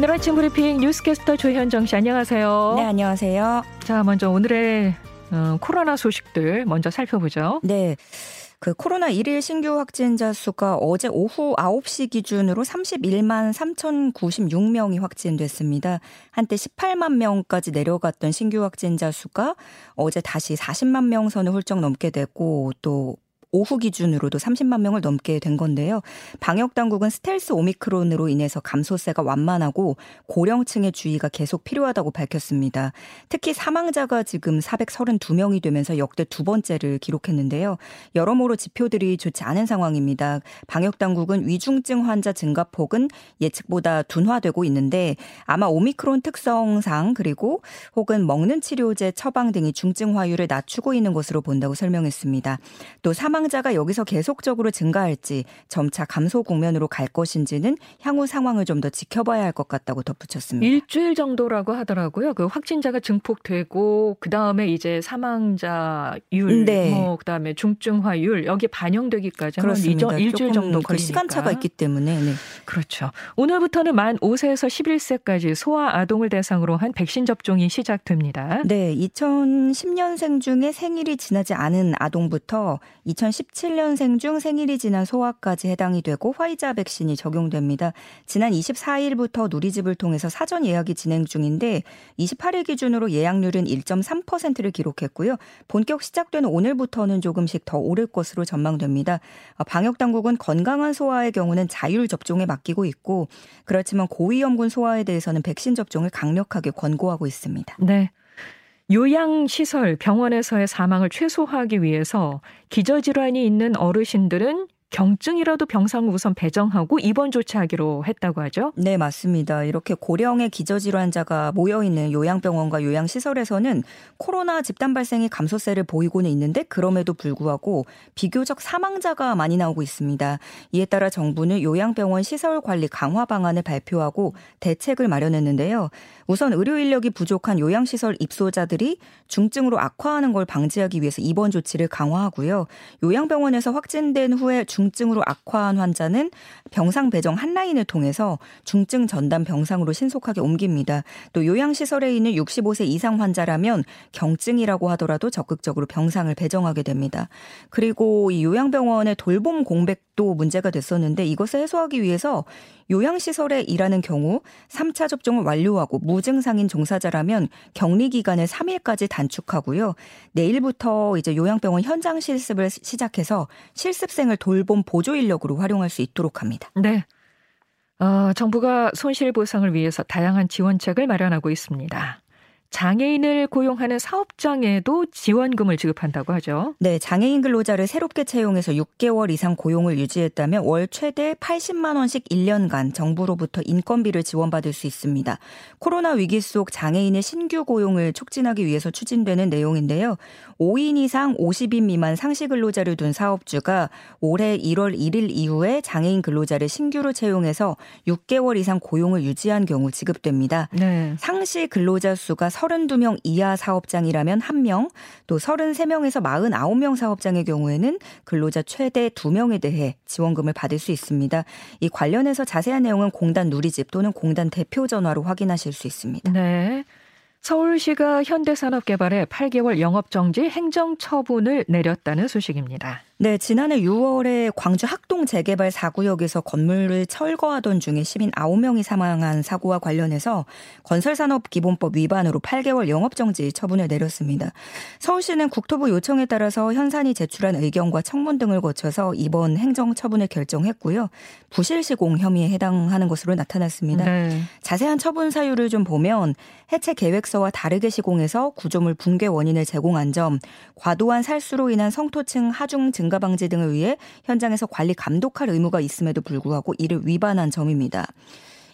오늘 아침 브리핑 뉴스캐스터 조현정 씨 안녕하세요. 네, 안녕하세요. 자, 먼저 오늘의 어, 코로나 소식들 먼저 살펴보죠. 네. 그 코로나 1일 신규 확진자 수가 어제 오후 9시 기준으로 31만 3,096명이 확진됐습니다. 한때 18만 명까지 내려갔던 신규 확진자 수가 어제 다시 40만 명 선을 훌쩍 넘게 됐고 또 오후 기준으로도 30만 명을 넘게 된 건데요. 방역 당국은 스텔스 오미크론으로 인해서 감소세가 완만하고 고령층의 주의가 계속 필요하다고 밝혔습니다. 특히 사망자가 지금 432명이 되면서 역대 두 번째를 기록했는데요. 여러모로 지표들이 좋지 않은 상황입니다. 방역 당국은 위중증 환자 증가폭은 예측보다 둔화되고 있는데 아마 오미크론 특성상 그리고 혹은 먹는 치료제 처방 등이 중증 화율을 낮추고 있는 것으로 본다고 설명했습니다. 또 사망 사망자가 여기서 계속적으로 증가할지 점차 감소 국면으로 갈 것인지는 향후 상황을 좀 더 지켜봐야 할 것 같다고 덧붙였습니다. 일주일 정도라고 하더라고요. 그 확진자가 증폭되고 그 다음에 이제 사망자율, 네. 뭐 그다음에 중증화율 여기 반영되기까지는 그렇습니다. 일주일 정도 걸리니까 시간차가 있기 때문에 네. 그렇죠. 오늘부터는 만 5세에서 11세까지 소아 아동을 대상으로 한 백신 접종이 시작됩니다. 네, 2010년생 중에 생일이 지나지 않은 아동부터 2017년생 중 생일이 지난 소아까지 해당이 되고 화이자 백신이 적용됩니다. 지난 24일부터 누리집을 통해서 사전 예약이 진행 중인데 28일 기준으로 예약률은 1.3%를 기록했고요. 본격 시작되는 오늘부터는 조금씩 더 오를 것으로 전망됩니다. 방역 당국은 건강한 소아의 경우는 자율 접종에 맡기고 있고 그렇지만 고위험군 소아에 대해서는 백신 접종을 강력하게 권고하고 있습니다. 네. 요양시설, 병원에서의 사망을 최소화하기 위해서 기저질환이 있는 어르신들은 경증이라도 병상 우선 배정하고 입원 조치하기로 했다고 하죠? 네, 맞습니다. 이렇게 고령의 기저질환자가 모여 있는 요양병원과 요양시설에서는 코로나 집단 발생의 감소세를 보이고는 있는데 그럼에도 불구하고 비교적 사망자가 많이 나오고 있습니다. 이에 따라 정부는 요양병원 시설 관리 강화 방안을 발표하고 대책을 마련했는데요. 우선 의료 인력이 부족한 요양시설 입소자들이 중증으로 악화하는 걸 방지하기 위해서 입원 조치를 강화하고요. 요양병원에서 확진된 후에 중 증으로 악화한 환자는 병상 배정 한 라인을 통해서 중증 전담 병상으로 신속하게 옮깁니다. 또 요양시설에 있는 65세 이상 환자라면 경증이라고 하더라도 적극적으로 병상을 배정하게 됩니다. 그리고 이 요양병원의 돌봄 공백도 문제가 됐었는데 이것을 해소하기 위해서 요양시설에 일하는 경우 3차 접종을 완료하고 무증상인 종사자라면 격리 기간을 3일까지 단축하고요. 내일부터 이제 요양병원 현장 실습을 시작해서 실습생을 돌봄 보조 인력으로 활용할 수 있도록 합니다. 네. 어, 정부가 손실 보상을 위해서 다양한 지원책을 마련하고 있습니다. 장애인을 고용하는 사업장에도 지원금을 지급한다고 하죠. 네, 장애인 근로자를 새롭게 채용해서 6개월 이상 고용을 유지했다면 월 최대 80만 원씩 1년간 정부로부터 인건비를 지원받을 수 있습니다. 코로나 위기 속 장애인의 신규 고용을 촉진하기 위해서 추진되는 내용인데요. 5인 이상 50인 미만 상시 근로자를 둔 사업주가 올해 1월 1일 이후에 장애인 근로자를 신규로 채용해서 6개월 이상 고용을 유지한 경우 지급됩니다. 네. 상시 근로자 수가 32명 이하 사업장이라면 1명, 또 33명에서 49명 사업장의 경우에는 근로자 최대 2명에 대해 지원금을 받을 수 있습니다. 이 관련해서 자세한 내용은 공단 누리집 또는 공단 대표 전화로 확인하실 수 있습니다. 네. 서울시가 현대산업개발에 8개월 영업정지 행정처분을 내렸다는 소식입니다. 네, 지난해 6월에 광주 학동 재개발 4구역에서 건물을 철거하던 중에 시민 9명이 사망한 사고와 관련해서 건설산업기본법 위반으로 8개월 영업정지 처분을 내렸습니다. 서울시는 국토부 요청에 따라서 현산이 제출한 의견과 청문 등을 거쳐서 이번 행정처분을 결정했고요. 부실시공 혐의에 해당하는 것으로 나타났습니다. 네. 자세한 처분 사유를 좀 보면 해체 계획서와 다르게 시공해서 구조물 붕괴 원인을 제공한 점, 과도한 살수로 인한 성토층 하중 증 증가 방지 등을 위해 현장에서 관리 감독할 의무가 있음에도 불구하고 이를 위반한 점입니다.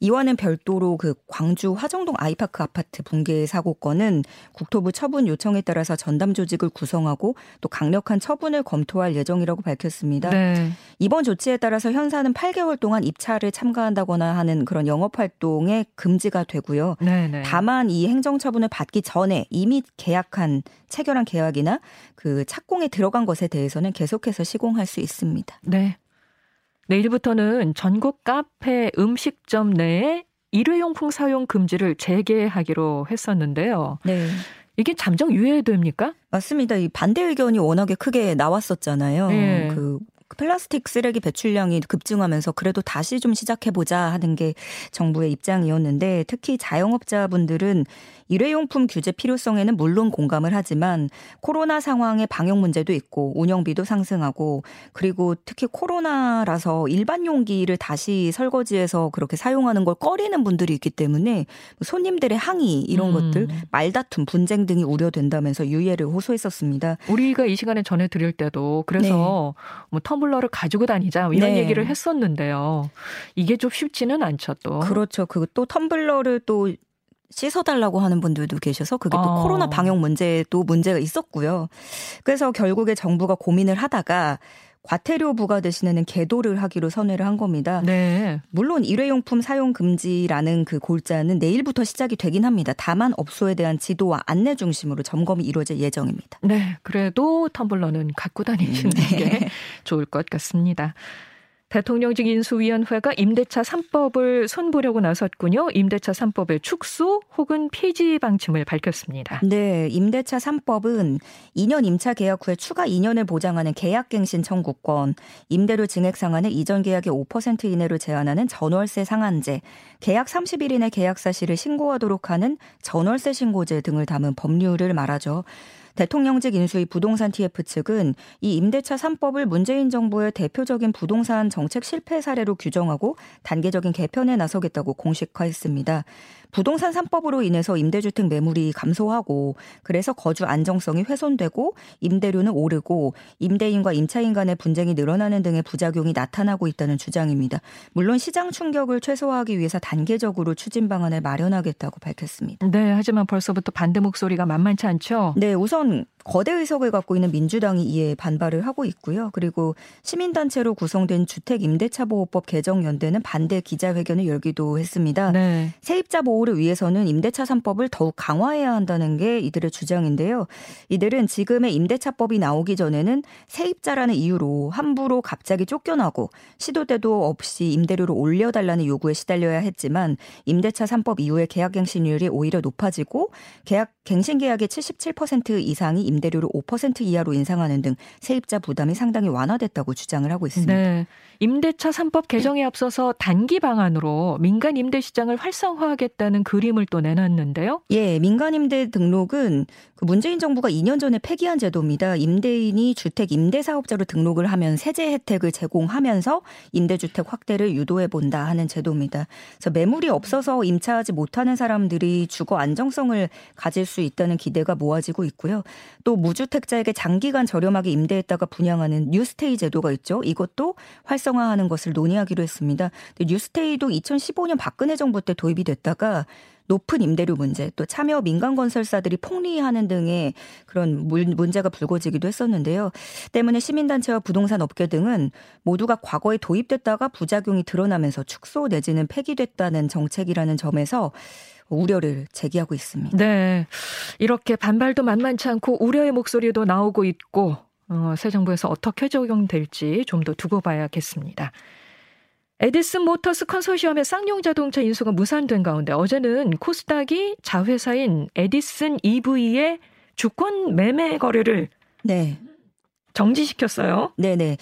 이와는 별도로 그 광주 화정동 아이파크 아파트 붕괴 사고 건은 국토부 처분 요청에 따라서 전담 조직을 구성하고 또 강력한 처분을 검토할 예정이라고 밝혔습니다. 네. 이번 조치에 따라서 현사는 8개월 동안 입찰을 참가한다거나 하는 그런 영업 활동에 금지가 되고요. 네네. 네. 다만 이 행정 처분을 받기 전에 이미 계약한 체결한 계약이나 그 착공에 들어간 것에 대해서는 계속해서 시공할 수 있습니다. 네. 내일부터는 전국 카페 음식점 내에 일회용품 사용 금지를 재개하기로 했었는데요. 네. 이게 잠정 유예됩니까? 맞습니다. 이 반대 의견이 워낙에 크게 나왔었잖아요. 네. 그 플라스틱 쓰레기 배출량이 급증하면서 그래도 다시 좀 시작해보자 하는 게 정부의 입장이었는데 특히 자영업자분들은 일회용품 규제 필요성에는 물론 공감을 하지만 코로나 상황의 방역 문제도 있고 운영비도 상승하고 그리고 특히 코로나라서 일반 용기를 다시 설거지해서 그렇게 사용하는 걸 꺼리는 분들이 있기 때문에 손님들의 항의 이런 음. 것들 말다툼 분쟁 등이 우려된다면서 유예를 호소했었습니다. 우리가 이 시간에 전해드릴 때도 그래서 뭐 텀블러를 가지고 다니자 이런 네. 얘기를 했었는데요. 이게 좀 쉽지는 않죠 또. 그렇죠. 그 또 텀블러를 또 씻어달라고 하는 분들도 계셔서 그게 또 어. 코로나 방역 문제도 문제가 있었고요. 그래서 결국에 정부가 고민을 하다가 과태료 부과 대신에는 계도를 하기로 선회를 한 겁니다. 네. 물론 일회용품 사용 금지라는 그 골자는 내일부터 시작이 되긴 합니다. 다만 업소에 대한 지도와 안내 중심으로 점검이 이루어질 예정입니다. 네. 그래도 텀블러는 갖고 다니시는 네. 게 좋을 것 같습니다. 대통령직 인수위원회가 임대차 3법을 손보려고 나섰군요. 임대차 3법의 축소 혹은 폐지 방침을 밝혔습니다. 네, 임대차 3법은 2년 임차 계약 후에 추가 2년을 보장하는 계약갱신 청구권, 임대료 증액 상한을 이전 계약의 5% 이내로 제한하는 전월세 상한제, 계약 30일 이내 계약 사실을 신고하도록 하는 전월세 신고제 등을 담은 법률을 말하죠. 대통령직 인수위 부동산 TF 측은 이 임대차 3법을 문재인 정부의 대표적인 부동산 정책 실패 사례로 규정하고 단계적인 개편에 나서겠다고 공식화했습니다. 부동산 3법으로 인해서 임대주택 매물이 감소하고 그래서 거주 안정성이 훼손되고 임대료는 오르고 임대인과 임차인 간의 분쟁이 늘어나는 등의 부작용이 나타나고 있다는 주장입니다. 물론 시장 충격을 최소화하기 위해서 단계적으로 추진 방안을 마련하겠다고 밝혔습니다. 네, 하지만 벌써부터 반대 목소리가 만만치 않죠. 네, 우선 거대 의석을 갖고 있는 민주당이 이에 반발을 하고 있고요. 그리고 시민단체로 구성된 주택임대차보호법 개정연대는 반대 기자회견을 열기도 했습니다. 네. 세입자 보호 를 위해서는 임대차 3법을 더욱 강화해야 한다는 게 이들의 주장인데요. 이들은 지금의 임대차법이 나오기 전에는 세입자라는 이유로 함부로 갑자기 쫓겨나고 시도 때도 없이 임대료를 올려달라는 요구에 시달려야 했지만 임대차 3법 이후에 계약갱신율이 오히려 높아지고 계약 갱신 계약의 77% 이상이 임대료를 5% 이하로 인상하는 등 세입자 부담이 상당히 완화됐다고 주장을 하고 있습니다. 네. 임대차 3법 개정에 앞서서 단기 방안으로 민간 임대 시장을 활성화하겠다 는 그림을 또 내놨는데요. 예, 민간임대 등록은 그 문재인 정부가 2년 전에 폐기한 제도입니다. 임대인이 주택 임대 사업자로 등록을 하면 세제 혜택을 제공하면서 임대주택 확대를 유도해 본다 하는 제도입니다. 그래서 매물이 없어서 임차하지 못하는 사람들이 주거 안정성을 가질 수 있다는 기대가 모아지고 있고요. 또 무주택자에게 장기간 저렴하게 임대했다가 분양하는 뉴스테이 제도가 있죠. 이것도 활성화하는 것을 논의하기로 했습니다. 뉴스테이도 2015년 박근혜 정부 때 도입이 됐다가 높은 임대료 문제, 또 참여 민간 건설사들이 폭리하는 등의 그런 물- 문제가 불거지기도 했었는데요. 때문에 시민단체와 부동산 업계 등은 모두가 과거에 도입됐다가 부작용이 드러나면서 축소 내지는 폐기됐다는 정책이라는 점에서 우려를 제기하고 있습니다. 네. 이렇게 반발도 만만치 않고 우려의 목소리도 나오고 있고, 어, 새 정부에서 어떻게 적용될지 좀 더 두고 봐야겠습니다. 에디슨 모터스 컨소시엄의 쌍용 자동차 인수가 무산된 가운데 어제는 코스닥이 자회사인 에디슨 EV의 주권 매매 거래를 네. 정지시켰어요. 네네.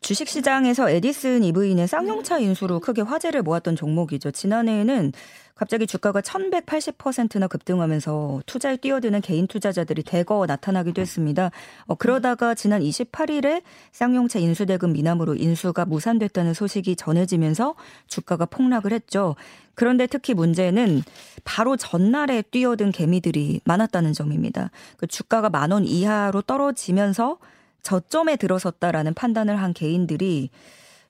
주식시장에서 에디슨 EV는 쌍용차 인수로 크게 화제를 모았던 종목이죠. 지난해에는 갑자기 주가가 1180%나 급등하면서 투자에 뛰어드는 개인 투자자들이 대거 나타나기도 했습니다. 어, 그러다가 지난 28일에 쌍용차 인수대금 미남으로 인수가 무산됐다는 소식이 전해지면서 주가가 폭락을 했죠. 그런데 특히 문제는 바로 전날에 뛰어든 개미들이 많았다는 점입니다. 그 주가가 만 원 이하로 떨어지면서 저점에 들어섰다라는 판단을 한 개인들이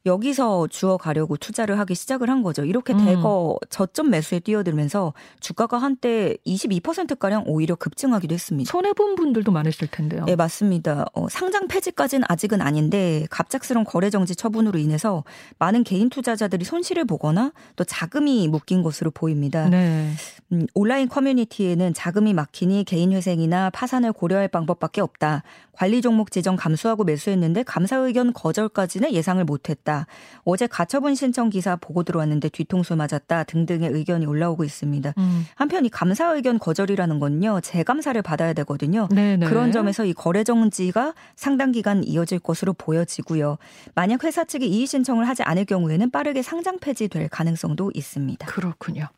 여기서 주워가려고 투자를 하기 시작을 한 거죠. 이렇게 음. 대거 저점 매수에 뛰어들면서 주가가 한때 22%가량 오히려 급증하기도 했습니다. 손해본 분들도 많으실 텐데요. 네, 맞습니다. 어, 상장 폐지까지는 아직은 아닌데 갑작스러운 거래 정지 처분으로 인해서 많은 개인 투자자들이 손실을 보거나 또 자금이 묶인 것으로 보입니다. 네. 음, 온라인 커뮤니티에는 자금이 막히니 개인 회생이나 파산을 고려할 방법밖에 없다. 관리 종목 지정 감수하고 매수했는데 감사 의견 거절까지는 예상을 못했다. 어제 가처분 신청 기사 보고 들어왔는데 뒤통수 맞았다 등등의 의견이 올라오고 있습니다. 음. 한편 이 감사 의견 거절이라는 건요 재감사를 받아야 되거든요. 네네. 그런 점에서 이 거래 정지가 상당 기간 이어질 것으로 보여지고요. 만약 회사 측이 이의 신청을 하지 않을 경우에는 빠르게 상장 폐지될 가능성도 있습니다. 그렇군요.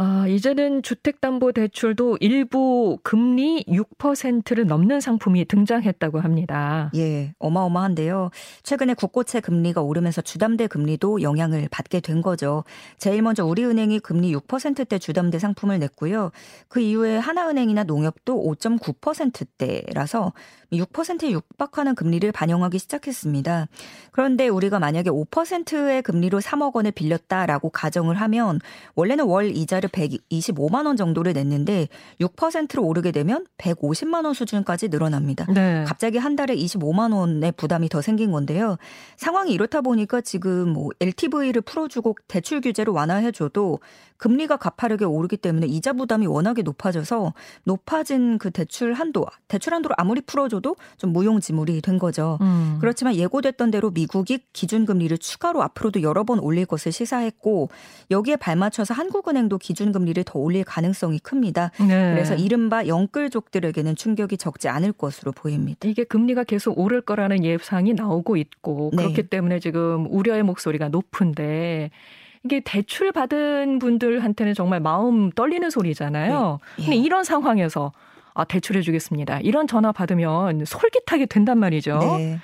아, 이제는 주택담보대출도 일부 금리 6%를 넘는 상품이 등장했다고 합니다. 예, 어마어마한데요. 최근에 국고채 금리가 오르면서 주담대 금리도 영향을 받게 된 거죠. 제일 먼저 우리은행이 금리 6%대 주담대 상품을 냈고요. 그 이후에 하나은행이나 농협도 5.9%대라서 6%에 육박하는 금리를 반영하기 시작했습니다. 그런데 우리가 만약에 5%의 금리로 3억 원을 빌렸다라고 가정을 하면 원래는 월 이자를 월에 125만 원 정도를 냈는데 6%로 오르게 되면 150만 원 수준까지 늘어납니다. 네. 갑자기 한 달에 25만 원의 부담이 더 생긴 건데요. 상황이 이렇다 보니까 지금 뭐 LTV를 풀어주고 대출 규제를 완화해줘도 금리가 가파르게 오르기 때문에 이자 부담이 워낙에 높아져서 높아진 그 대출 한도, 대출 한도를 아무리 풀어줘도 좀 무용지물이 된 거죠. 음. 그렇지만 예고됐던 대로 미국이 기준금리를 추가로 앞으로도 여러 번 올릴 것을 시사했고 여기에 발맞춰서 한국은행도 기준 금리를 더 올릴 가능성이 큽니다. 네. 그래서 이른바 영끌족들에게는 충격이 적지 않을 것으로 보입니다. 이게 금리가 계속 오를 거라는 예상이 나오고 있고 네. 그렇기 때문에 지금 우려의 목소리가 높은데 이게 대출 받은 분들한테는 정말 마음 떨리는 소리잖아요. 네. 근데 이런 상황에서 아, 대출해 주겠습니다. 이런 전화 받으면 솔깃하게 된단 말이죠. 네.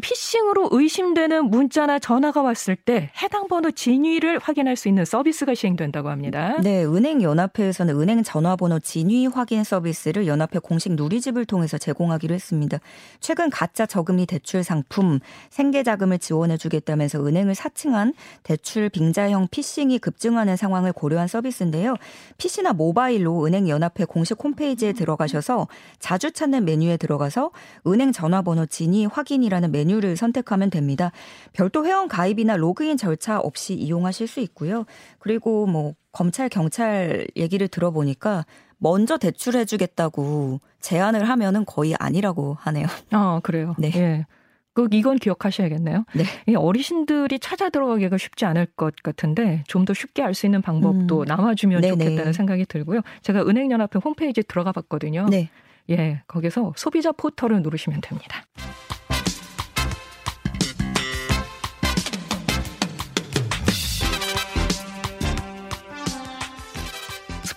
피싱으로 의심되는 문자나 전화가 왔을 때 해당 번호 진위를 확인할 수 있는 서비스가 시행된다고 합니다. 네, 은행연합회에서는 은행 전화번호 진위 확인 서비스를 연합회 공식 누리집을 통해서 제공하기로 했습니다. 최근 가짜 저금리 대출 상품 생계자금을 지원해주겠다면서 은행을 사칭한 대출 빙자형 피싱이 급증하는 상황을 고려한 서비스인데요. PC나 모바일로 은행연합회 공식 홈페이지에 들어가셔서 자주 찾는 메뉴에 들어가서 은행 전화번호 진위 확인이라는 있는 메뉴를 선택하면 됩니다. 별도 회원 가입이나 로그인 절차 없이 이용하실 수 있고요. 그리고 뭐 검찰 경찰 얘기를 들어보니까 먼저 대출해 주겠다고 제안을 하면은 거의 아니라고 하네요. 아 그래요. 네. 예. 그 이건 기억하셔야겠네요. 네. 어르신들이 찾아 들어가기가 쉽지 않을 것 같은데 좀 더 쉽게 알 수 있는 방법도 음. 남아주면 네네. 좋겠다는 생각이 들고요. 제가 은행연합회 홈페이지 들어가 봤거든요. 네. 예, 거기서 소비자 포털을 누르시면 됩니다.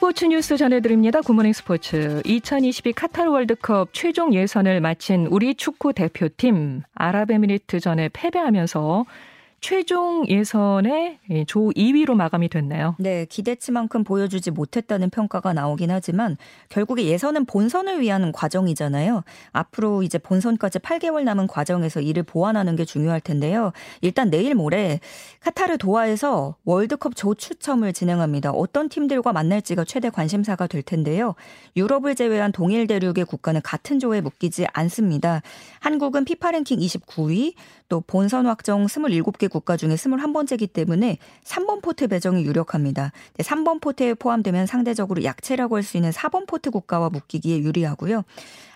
스포츠 뉴스 전해드립니다. 굿모닝 스포츠. 2022 카타르 월드컵 최종 예선을 마친 우리 축구 대표팀 아랍에미리트전에 패배하면서 최종 예선의 조 2위로 마감이 됐네요. 네, 기대치만큼 보여주지 못했다는 평가가 나오긴 하지만 결국에 예선은 본선을 위한 과정이잖아요. 앞으로 이제 본선까지 8개월 남은 과정에서 이를 보완하는 게 중요할 텐데요. 일단 내일 모레 카타르 도하에서 월드컵 조 추첨을 진행합니다. 어떤 팀들과 만날지가 최대 관심사가 될 텐데요. 유럽을 제외한 동일 대륙의 국가는 같은 조에 묶이지 않습니다. 한국은 피파 랭킹 29위, 또 본선 확정 27개 국가 중에 21번째이기 때문에 3번 포트 배정이 유력합니다. 3번 포트에 포함되면 상대적으로 약체라고 할 수 있는 4번 포트 국가와 묶이기에 유리하고요.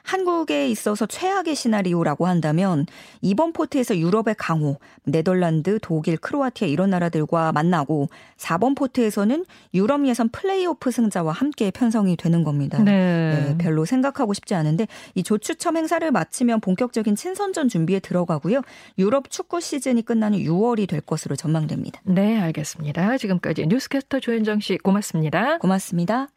한국에 있어서 최악의 시나리오라고 한다면 2번 포트에서 유럽의 강호, 네덜란드, 독일, 크로아티아 이런 나라들과 만나고 4번 포트에서는 유럽 예선 플레이오프 승자와 함께 편성이 되는 겁니다. 네. 네, 별로 생각하고 싶지 않은데 이 조추첨 행사를 마치면 본격적인 친선전 준비에 들어가고요. 유럽 축구 시즌이 끝나는 6월이 될 것으로 전망됩니다. 네, 알겠습니다. 지금까지 뉴스캐스터 조현정 씨 고맙습니다. 고맙습니다.